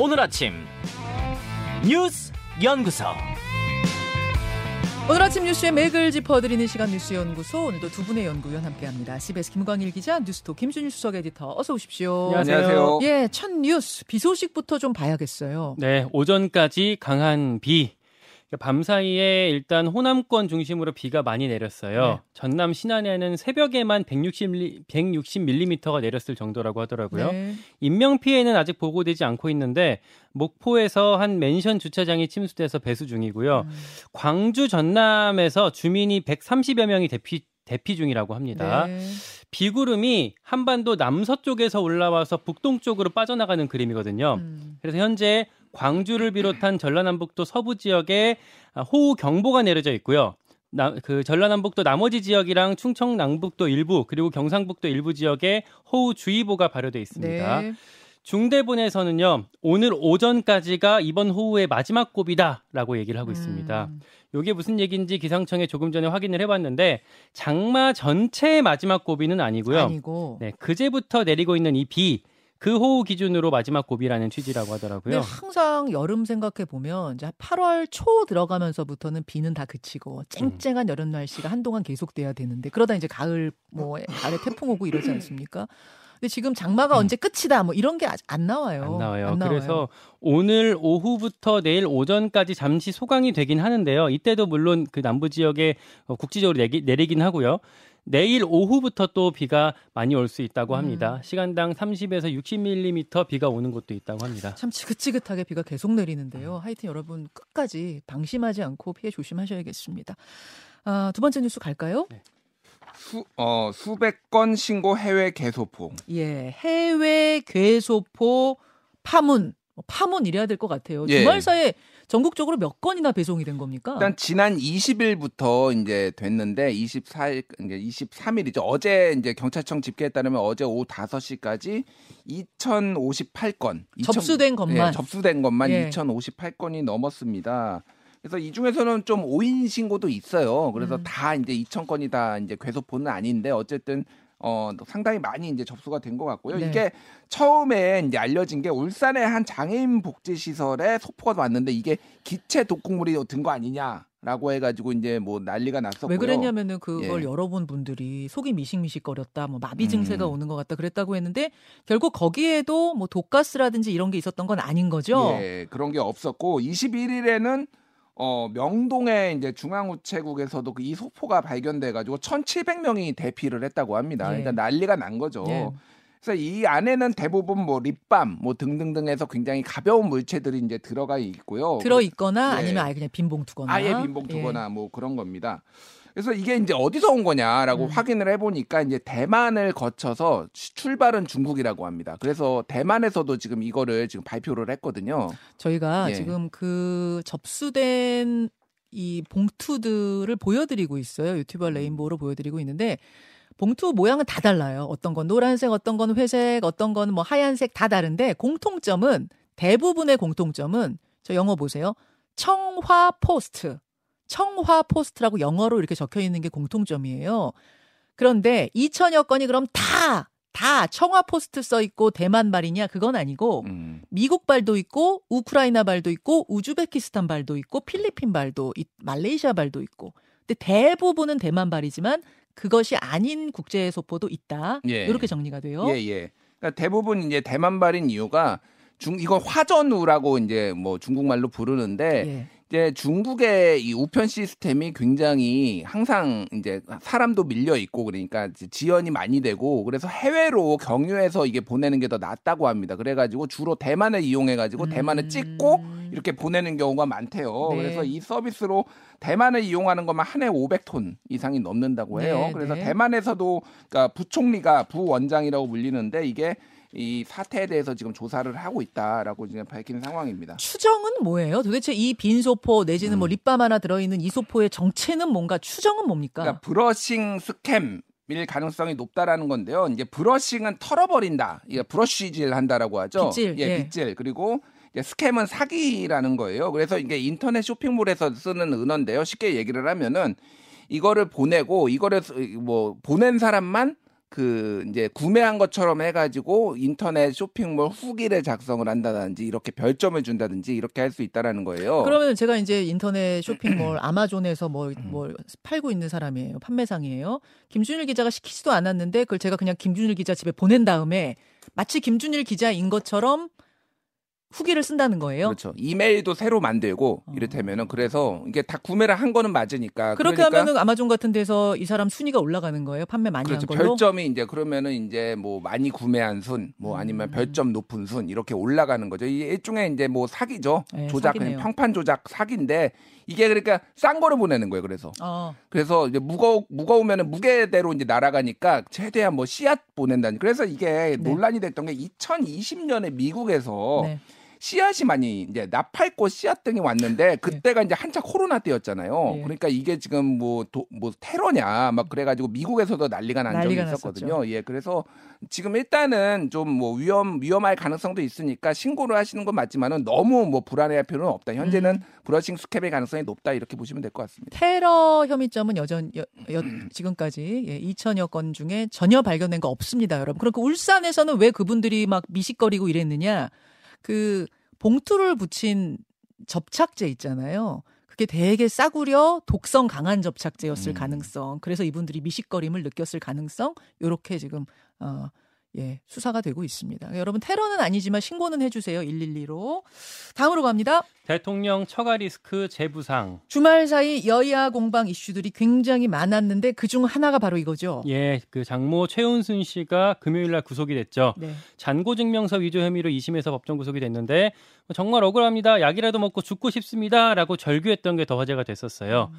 오늘 아침 뉴스 연구소. 오늘 아침 뉴스의 맥을 짚어드리는 시간 뉴스 연구소 오늘도 두 분의 연구위원 함께합니다. CBS 김광일 기자, 뉴스톱 김준일 수석 에디터 어서 오십시오. 안녕하세요. 예, 첫 뉴스 비 소식부터 좀 봐야겠어요. 네, 오전까지 강한 비. 밤 사이에 일단 호남권 중심으로 비가 많이 내렸어요. 네. 전남 신안에는 새벽에만 160, 160mm가 내렸을 정도라고 하더라고요. 네. 인명 피해는 아직 보고되지 않고 있는데 목포에서 한 맨션 주차장이 침수돼서 배수 중이고요. 음. 광주 전남에서 주민이 130여 명이 대피 대피 중이라고 합니다. 네. 비구름이 한반도 남서쪽에서 올라와서 북동쪽으로 빠져나가는 그림이거든요. 음. 그래서 현재 광주를 비롯한 전라남북도 서부 지역에 호우 경보가 내려져 있고요. 나, 그 전라남북도 나머지 지역이랑 충청 남북도 일부 그리고 경상북도 일부 지역에 호우 주의보가 발효돼 있습니다. 네. 중대본에서는요 오늘 오전까지가 이번 호우의 마지막 고비다라고 얘기를 하고 있습니다. 음. 이게 무슨 얘기인지 기상청에 조금 전에 확인을 해봤는데 장마 전체의 마지막 고비는 아니고요. 아니고. 네, 그제부터 내리고 있는 이 비, 그 호우 기준으로 마지막 고비라는 취지라고 하더라고요. 항상 여름 생각해 보면 이제 8월 초 들어가면서부터는 비는 다 그치고 쨍쨍한 여름 날씨가 한동안 계속돼야 되는데 그러다 이제 가을 뭐 가을에 태풍 오고 이러지 않습니까? 근데 지금 장마가 언제 끝이다 뭐 이런 게 아직 안 나와요. 안 나와요. 안 나와요. 그래서 오늘 오후부터 내일 오전까지 잠시 소강이 되긴 하는데요. 이때도 물론 그 남부 지역에 어, 국지적으로 내기, 내리긴 하고요. 내일 오후부터 또 비가 많이 올 수 있다고 음. 합니다. 시간당 30에서 60mm 비가 오는 곳도 있다고 합니다. 참 지긋지긋하게 비가 계속 내리는데요. 하여튼 여러분 끝까지 방심하지 않고 피해 조심하셔야겠습니다. 아, 두 번째 뉴스 갈까요? 수, 어, 수백 건 신고 해외 개소포. 예, 해외 괴소포 파문. 뭐 파문 이래야 될 것 같아요. 예. 주말 사이에 전국적으로 몇 건이나 배송이 된 겁니까? 일단 지난 20일부터 이제 됐는데 24일 이제 23일이죠. 어제 이제 경찰청 집계에 따르면 어제 오후 5시까지 2,058건 접수된 것만. 접수된 것만 예. 2,058건이 넘었습니다. 그래서 이 중에서는 좀 오인 신고도 있어요. 그래서 음. 다 이제 2,000건이 다 이제 괴소포는 아닌데 어쨌든 어 상당히 많이 이제 접수가 된 것 같고요. 네. 이게 처음에 이제 알려진 게 울산의 한 장애인 복지 시설에 소포가 왔는데 이게 기체 독극물이 든 거 아니냐 라고 해가지고 이제 뭐 난리가 났었고요. 왜 그랬냐면은 그걸 예. 여러분 분들이 속이 미식미식거렸다, 뭐 마비 증세가 음. 오는 것 같다 그랬다고 했는데 결국 거기에도 뭐 독가스라든지 이런 게 있었던 건 아닌 거죠. 예, 그런 게 없었고 21일에는 어 명동의 이제 중앙우체국에서도 그 이 소포가 발견돼 가지고 1,700명이 대피를 했다고 합니다. 예. 그러니까 난리가 난 거죠. 예. 그래서 이 안에는 대부분 뭐 립밤 뭐 등등등해서 굉장히 가벼운 물체들이 이제 들어가 있고요. 들어 있거나 예. 아니면 아예 그냥 빈 봉투거나. 아예 빈봉 두거나 예. 뭐 그런 겁니다. 그래서 이게 이제 어디서 온 거냐라고 음. 확인을 해보니까 이제 대만을 거쳐서 시- 출발은 중국이라고 합니다. 그래서 대만에서도 지금 이거를 지금 발표를 했거든요. 저희가 예. 지금 그 접수된 이 봉투들을 보여드리고 있어요. 유튜브 레인보우로 보여드리고 있는데 봉투 모양은 다 달라요. 어떤 건 노란색, 어떤 건 회색, 어떤 건 뭐 하얀색 다 다른데 공통점은 대부분의 공통점은 저 영어 보세요. 청화 포스트. 청화 포스트라고 영어로 이렇게 적혀 있는 게 공통점이에요. 그런데 2천여 건이 그럼 다, 다 청화 포스트 써 있고 대만 발이냐? 그건 아니고 음. 미국 발도 있고 우크라이나 발도 있고 우즈베키스탄 발도 있고 필리핀 발도 있- 말레이시아 발도 있고 근데 대부분은 대만 발이지만 그것이 아닌 국제 소포도 있다. 예. 이렇게 정리가 돼요. 예, 예. 그러니까 대부분 이제 대만 발인 이유가 중 이건 화전우라고 이제 뭐 중국말로 부르는데 예. 이제 중국의 이 우편 시스템이 굉장히 항상 이제 사람도 밀려 있고 그러니까 지연이 많이 되고 그래서 해외로 경유해서 이게 보내는 게 더 낫다고 합니다. 그래가지고 주로 대만을 이용해가지고 음. 대만을 찍고 이렇게 보내는 경우가 많대요. 네. 그래서 이 서비스로 대만을 이용하는 것만 한 해 500톤 이상이 넘는다고 해요. 네, 그래서 네. 대만에서도 그러니까 부총리가 부원장이라고 불리는데 이게 이 사태에 대해서 지금 조사를 하고 있다라고 지금 밝힌 상황입니다. 추정은 뭐예요? 도대체 이 빈 소포 내지는 뭐 음. 립밤 하나 들어있는 이 소포의 정체는 뭔가 추정은 뭡니까? 그러니까 브러싱 스캠 일 가능성이 높다라는 건데요. 이제 브러싱은 털어버린다. 이게 브러쉬질 한다라고 하죠. 빗질, 예, 예. 빗질. 그리고 스캠은 사기라는 거예요. 그래서 이게 인터넷 쇼핑몰에서 쓰는 은어인데요. 쉽게 얘기를 하면은 이거를 보내고 이거를 쓰- 뭐 보낸 사람만 그 이제 구매한 것처럼 해가지고 인터넷 쇼핑몰 후기를 작성을 한다든지 이렇게 별점을 준다든지 이렇게 할 수 있다라는 거예요. 그러면 제가 이제 인터넷 쇼핑몰 아마존에서 뭐, 음. 뭐 팔고 있는 사람이에요. 판매상이에요. 김준일 기자가 시키지도 않았는데 그걸 제가 그냥 김준일 기자 집에 보낸 다음에 마치 김준일 기자인 것처럼 후기를 쓴다는 거예요. 그렇죠. 이메일도 새로 만들고 어. 이를테면은 그래서 이게 다 구매를 한 거는 맞으니까 그렇게 그러니까 하면은 아마존 같은 데서 이 사람 순위가 올라가는 거예요. 판매 많이 그렇죠. 한 걸로. 별점이 이제 그러면은 이제 뭐 많이 구매한 순, 뭐 음. 아니면 별점 높은 순 이렇게 올라가는 거죠. 이 일종의 이제 뭐 사기죠. 네, 조작 사기네요. 그냥 평판 조작 사기인데 이게 그러니까 싼 거를 보내는 거예요. 그래서 어. 그래서 이제 무거 무거우면은 무게대로 이제 날아가니까 최대한 뭐 씨앗 보낸다니. 그래서 이게 네. 논란이 됐던 게 2020년에 미국에서 네. 씨앗이 많이 이제 나팔꽃 씨앗 등이 왔는데 그때가 이제 한창 코로나 때였잖아요. 예. 그러니까 이게 지금 뭐뭐 테러냐 막 그래가지고 미국에서도 난리가 난 적이 난리가 있었거든요. 예, 그래서 지금 일단은 좀 뭐 위험 위험할 가능성도 있으니까 신고를 하시는 건 맞지만은 너무 뭐 불안해할 필요는 없다. 현재는 음. 브러싱 스캡의 가능성이 높다 이렇게 보시면 될 것 같습니다. 테러 혐의점은 여전 여, 여- 지금까지 예, 2천여 건 중에 전혀 발견된 거 없습니다, 여러분. 그러니까 울산에서는 왜 그분들이 막 미식거리고 이랬느냐? 그 봉투를 붙인 접착제 있잖아요. 그게 되게 싸구려 독성 강한 접착제였을 음. 가능성. 그래서 이분들이 미식거림을 느꼈을 가능성. 요렇게 지금 어 예, 수사가 되고 있습니다. 여러분 테러는 아니지만 신고는 해 주세요. 112로. 다음으로 갑니다. 대통령 처가 리스크 재부상. 주말 사이 여야 공방 이슈들이 굉장히 많았는데 그중 하나가 바로 이거죠. 예, 그 장모 최은순 씨가 금요일 날 구속이 됐죠. 네. 잔고 증명서 위조 혐의로 2심에서 법정 구속이 됐는데 정말 억울합니다. 약이라도 먹고 죽고 싶습니다라고 절규했던 게 더 화제가 됐었어요.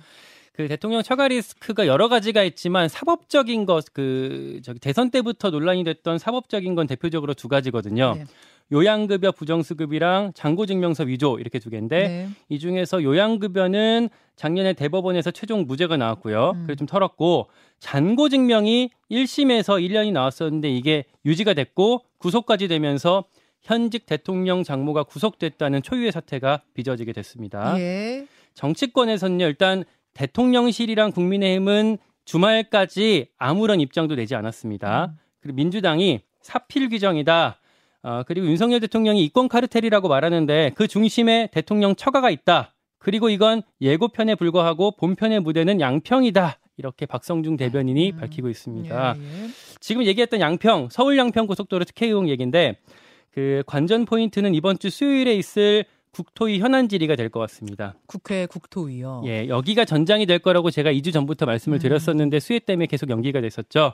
그 대통령 처가 리스크가 여러 가지가 있지만 사법적인 것 그 저기 대선 때부터 논란이 됐던 사법적인 건 대표적으로 두 가지거든요. 네. 요양급여 부정수급이랑 잔고증명서 위조 이렇게 두 개인데 네. 이 중에서 요양급여는 작년에 대법원에서 최종 무죄가 나왔고요. 음. 그래서 좀 털었고 잔고증명이 1심에서 1년이 나왔었는데 이게 유지가 됐고 구속까지 되면서 현직 대통령 장모가 구속됐다는 초유의 사태가 빚어지게 됐습니다. 예. 정치권에서는요 일단 대통령실이랑 국민의힘은 주말까지 아무런 입장도 내지 않았습니다. 음. 그리고 민주당이 사필 규정이다. 어, 그리고 윤석열 대통령이 이권 카르텔이라고 말하는데 그 중심에 대통령 처가가 있다. 그리고 이건 예고편에 불과하고 본편의 무대는 양평이다. 이렇게 박성중 대변인이 음. 밝히고 있습니다. 예, 예. 지금 얘기했던 양평, 서울 양평 고속도로 특혜 의혹 얘기인데 그 관전 포인트는 이번 주 수요일에 있을 국토위 현안 질의가 될 것 같습니다. 국회 국토위요. 예, 여기가 전장이 될 거라고 제가 2주 전부터 말씀을 음. 드렸었는데 수혜 때문에 계속 연기가 됐었죠.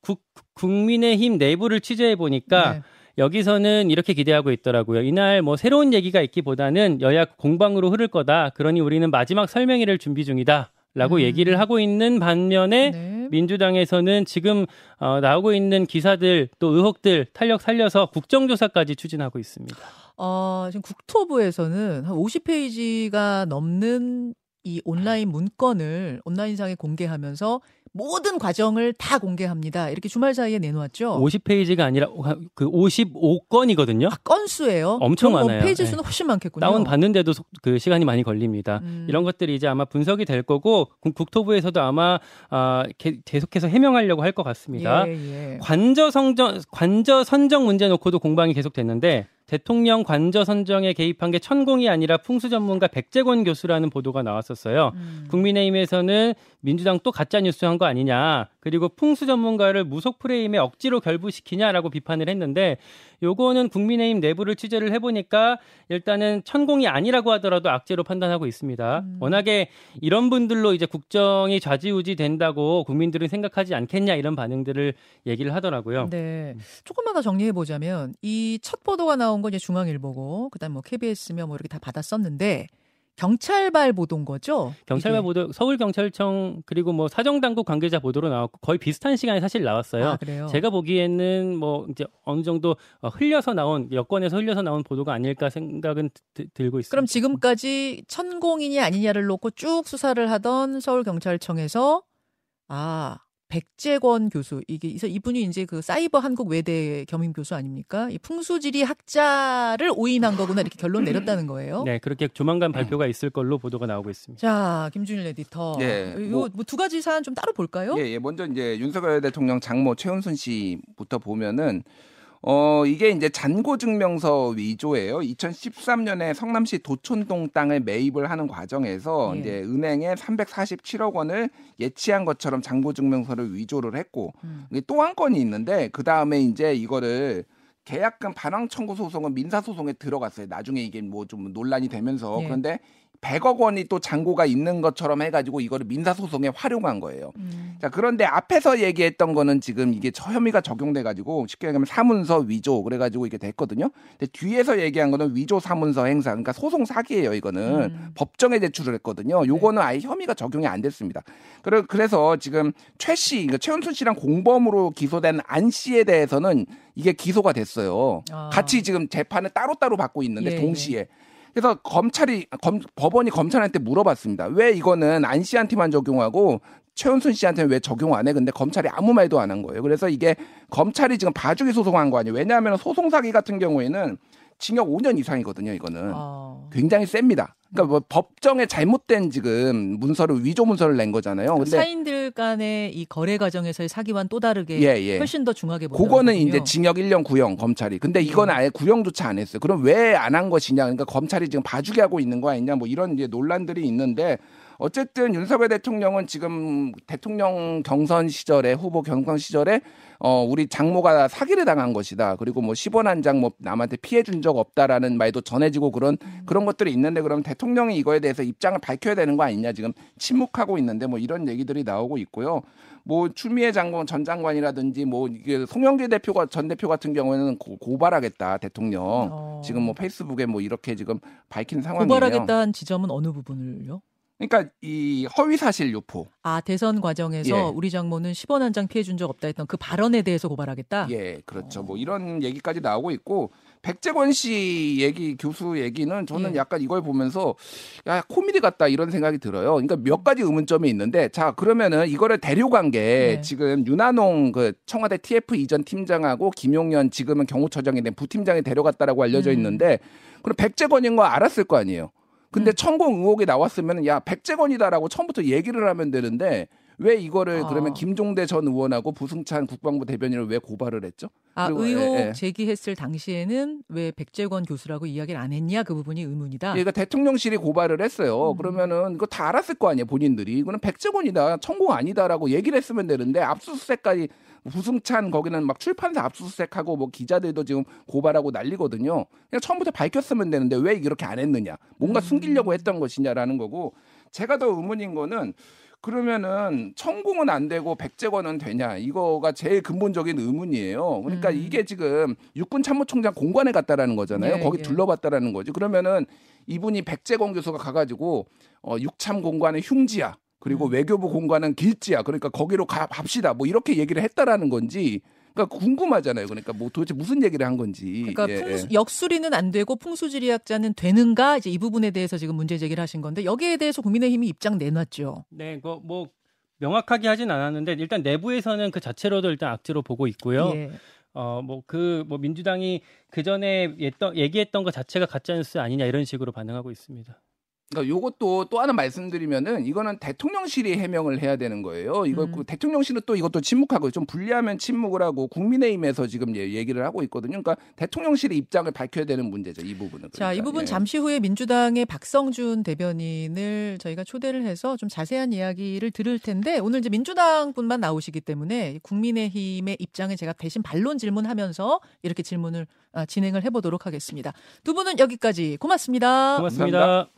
국, 국민의힘 내부를 취재해 보니까 네. 여기서는 이렇게 기대하고 있더라고요. 이날 뭐 새로운 얘기가 있기보다는 여야 공방으로 흐를 거다. 그러니 우리는 마지막 설명회를 준비 중이다. 라고 음. 얘기를 하고 있는 반면에 네. 민주당에서는 지금 어, 나오고 있는 기사들 또 의혹들 탄력 살려서 국정조사까지 추진하고 있습니다. 어, 지금 국토부에서는 한 50페이지가 넘는 이 온라인 문건을 온라인상에 공개하면서 모든 과정을 다 공개합니다. 이렇게 주말 사이에 내놓았죠. 50페이지가 아니라 그 55건이거든요. 아, 건수예요? 엄청 뭐 많아요. 페이지 네. 수는 훨씬 많겠군요. 다운 받는데도 속- 그 시간이 많이 걸립니다. 음. 이런 것들이 이제 아마 분석이 될 거고 국- 국토부에서도 아마 아, 게- 계속해서 해명하려고 할 것 같습니다. 예, 예. 관저 선정 관저 선정 문제 놓고도 공방이 계속됐는데 대통령 관저 선정에 개입한 게 천공이 아니라 풍수 전문가 백재권 교수라는 보도가 나왔었어요. 음. 국민의힘에서는 민주당 또 가짜 뉴스 한 거 아니냐. 그리고 풍수 전문가를 무속 프레임에 억지로 결부시키냐라고 비판을 했는데 요거는 국민의힘 내부를 취재를 해보니까 일단은 천공이 아니라고 하더라도 악재로 판단하고 있습니다. 음. 워낙에 이런 분들로 이제 국정이 좌지우지 된다고 국민들은 생각하지 않겠냐 이런 반응들을 얘기를 하더라고요. 네. 조금만 더 정리해 보자면 이 첫 보도가 나온 건 이제 중앙일보고 그다음 뭐 KBS며 뭐 이렇게 다 받았었는데 경찰발 보도인 거죠? 경찰관 이게. 보도, 서울 경찰청 그리고 뭐 사정당국 관계자 보도로 나왔고 거의 비슷한 시간에 사실 나왔어요. 아, 그래요. 제가 보기에는 뭐 이제 어느 정도 어, 흘려서 나온 여권에서 흘려서 나온 보도가 아닐까 생각은 드- 들고 있습니다. 그럼 지금까지 천공이냐 아니냐를 놓고 쭉 수사를 하던 서울 경찰청에서 아 백재권 교수 이게 이분이 이제 그 사이버 한국 외대 겸임 교수 아닙니까? 이 풍수지리 학자를 오인한 거구나 이렇게 결론 내렸다는 거예요. 네, 그렇게 조만간 발표가 있을 걸로 보도가 나오고 있습니다. 자, 김준일 에디터. 예, 뭐- 요두 가지 사안 좀 따로 볼까요? 예, 예. 먼저 이제 윤석열 대통령 장모 최은순 씨부터 보면은 어 이게 이제 잔고 증명서 위조예요. 2013년에 성남시 도촌동 땅을 매입을 하는 과정에서 예. 이제 은행에 347억 원을 예치한 것처럼 잔고 증명서를 위조를 했고 음. 이게 또한 건이 있는데 그 다음에 이제 이거를 계약금 반환 청구 소송은 민사 소송에 들어갔어요. 나중에 이게 뭐 좀 논란이 되면서 예. 그런데 100억 원이 또 잔고가 있는 것처럼 해가지고 이거를 민사 소송에 활용한 거예요. 음. 자 그런데 앞에서 얘기했던 거는 지금 이게 저 혐의가 적용돼가지고 쉽게 얘기하면 사문서 위조 그래가지고 이게 됐거든요. 근데 뒤에서 얘기한 거는 위조 사문서 행사 그러니까 소송 사기예요. 이거는 음. 법정에 제출을 했거든요. 요거는 아예 혐의가 적용이 안 됐습니다. 그래, 그래서 지금 최 씨, 그러니까 최은순 씨랑 공범으로 기소된 안 씨에 대해서는 이게 기소가 됐어요. 아. 같이 지금 재판을 따로따로 받고 있는데 예, 동시에. 그래서 검찰이 검, 법원이 검찰한테 물어봤습니다. 왜 이거는 안 씨한테만 적용하고 최은순 씨한테는 왜 적용 안 해? 근데 검찰이 아무 말도 안 한 거예요. 그래서 이게 검찰이 지금 봐주기 소송한 거 아니에요. 왜냐하면 소송 사기 같은 경우에는 징역 5년 이상이거든요. 이거는 아. 굉장히 셉니다. 그러니까 뭐 법정에 잘못된 지금 문서를 위조 문서를 낸 거잖아요. 근데 사인들 간의 이 거래 과정에서의 사기와는 또 다르게 예, 예. 훨씬 더 중하게 보는 그거는 이제 징역 1년 구형 검찰이. 근데 이건 아예 구형조차 안 했어요. 그럼 왜 안 한 것이냐? 그러니까 검찰이 지금 봐주게 하고 있는 거 아니냐? 뭐 이런 이제 논란들이 있는데 어쨌든 윤석열 대통령은 지금 대통령 경선 시절에 후보 경선 시절에 어 우리 장모가 사기를 당한 것이다. 그리고 뭐 10원 한 장 뭐 남한테 피해 준 적 없다라는 말도 전해지고 그런 그런 것들이 있는데 그럼 대통령이 이거에 대해서 입장을 밝혀야 되는 거 아니냐? 지금 침묵하고 있는데 뭐 이런 얘기들이 나오고 있고요. 뭐 추미애 장관 전 장관이라든지 뭐 이게 송영길 대표가 전 대표 같은 경우에는 고, 발하겠다 대통령 어. 지금 뭐 페이스북에 뭐 이렇게 지금 밝힌 상황이에요. 고발하겠다는 지점은 어느 부분을요? 그러니까 이 허위 사실 유포. 아 대선 과정에서 예. 우리 장모는 10원 한 장 피해 준 적 없다 했던 그 발언에 대해서 고발하겠다. 예, 그렇죠. 뭐 이런 얘기까지 나오고 있고 백재권 씨 얘기 교수 얘기는 저는 예. 약간 이걸 보면서 야 코미디 같다 이런 생각이 들어요. 그러니까 몇 가지 의문점이 있는데 자 그러면은 이거를 데려간 게 네. 지금 윤한홍 그 청와대 TF 이전 팀장하고 김용현 지금은 경호처장이 된 부팀장이 데려갔다라고 알려져 음. 있는데 그럼 백재권인 거 알았을 거 아니에요. 근데 음. 천공 의혹이 나왔으면 야 백재권이다라고 처음부터 얘기를 하면 되는데 왜 이거를 아. 그러면 김종대 전 의원하고 부승찬 국방부 대변인을 왜 고발을 했죠? 아 의혹 예, 예. 제기했을 당시에는 왜 백재권 교수라고 이야기를 안 했냐 그 부분이 의문이다. 예, 그러니까 대통령실이 고발을 했어요. 음. 그러면은 이거 다 알았을 거 아니에요, 본인들이. 이거는 백재권이다, 천공 아니다라고 얘기를 했으면 되는데 압수수색까지 부승찬 거기는 막 출판사 압수수색하고 뭐 기자들도 지금 고발하고 난리거든요. 그냥 처음부터 밝혔으면 되는데 왜 이렇게 안 했느냐? 뭔가 음. 숨기려고 했던 것이냐라는 거고 제가 더 의문인 거는 그러면은 천공은 안 되고 백재권은 되냐 이거가 제일 근본적인 의문이에요. 그러니까 음. 이게 지금 육군 참모총장 공관에 갔다라는 거잖아요. 예, 거기 예. 둘러봤다라는 거지. 그러면은 이분이 백재권 교수가 가가지고 어, 육참 공관은 흉지야. 그리고 음. 외교부 공관은 길지야. 그러니까 거기로 가 갑시다. 뭐 이렇게 얘기를 했다라는 건지. 그러니까 궁금하잖아요. 그러니까 뭐 도대체 무슨 얘기를 한 건지. 그러니까 예, 풍수, 예. 역수리는 안 되고 풍수지리학자는 되는가 이제 이 부분에 대해서 지금 문제 제기를 하신 건데 여기에 대해서 국민의힘이 입장 내놨죠. 네, 그 뭐 명확하게 하진 않았는데 일단 내부에서는 그 자체로도 일단 악재로 보고 있고요. 예. 어뭐그뭐 민주당이 그 전에 얘기했던 것 자체가 가짜 뉴스 아니냐 이런 식으로 반응하고 있습니다. 그러니까 요것도 또 하나 말씀드리면은 이거는 대통령실이 해명을 해야 되는 거예요. 이거 음. 그 대통령실은 또 이것도 침묵하고 좀 불리하면 침묵을 하고 국민의힘에서 지금 예- 얘기를 하고 있거든요. 그러니까 대통령실의 입장을 밝혀야 되는 문제죠. 이 부분은. 자, 이 그러니까. 부분 예. 잠시 후에 민주당의 박성준 대변인을 저희가 초대를 해서 좀 자세한 이야기를 들을 텐데 오늘 이제 민주당 분만 나오시기 때문에 국민의힘의 입장을 제가 대신 반론 질문하면서 이렇게 질문을 아, 진행을 해보도록 하겠습니다. 두 분은 여기까지 고맙습니다. 고맙습니다. 감사합니다.